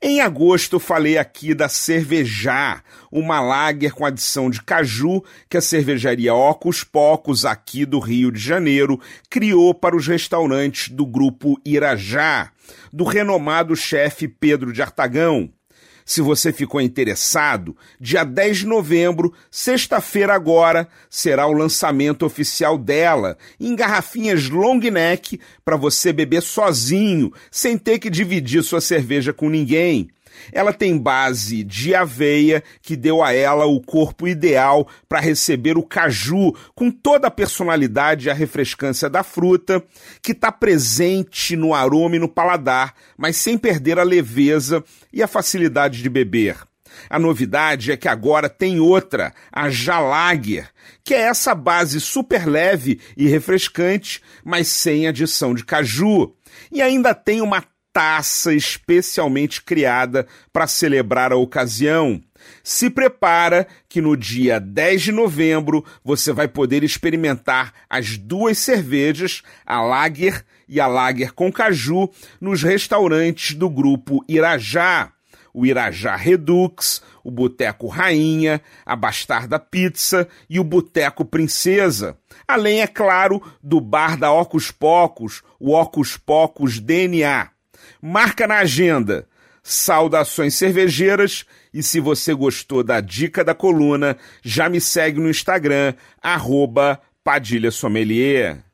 Em agosto falei aqui da Cervejar, uma lager com adição de caju que a cervejaria Ocos Pocos, aqui do Rio de Janeiro, criou para os restaurantes do grupo Irajá, do renomado chefe Pedro de Artagão. Se você ficou interessado, dia 10 de novembro, sexta-feira agora, será o lançamento oficial dela, em garrafinhas long neck, para você beber sozinho, sem ter que dividir sua cerveja com ninguém. Ela tem base de aveia que deu a ela o corpo ideal para receber o caju com toda a personalidade e a refrescância da fruta, que está presente no aroma e no paladar, mas sem perder a leveza e a facilidade de beber. A novidade é que agora tem outra, a Jalager, que é essa base super leve e refrescante, mas sem adição de caju. E ainda tem uma taça especialmente criada para celebrar a ocasião. Se prepara que no dia 10 de novembro você vai poder experimentar as duas cervejas, a Lager e a Lager com caju, nos restaurantes do grupo Irajá. O Irajá Redux, o Boteco Rainha, a Bastarda Pizza e o Boteco Princesa. Além, é claro, do bar da Ocus Pocos, o Ocus Pocos DNA. Marca na agenda. Saudações cervejeiras e se você gostou da dica da coluna, já me segue no Instagram, arroba Padilha Sommelier.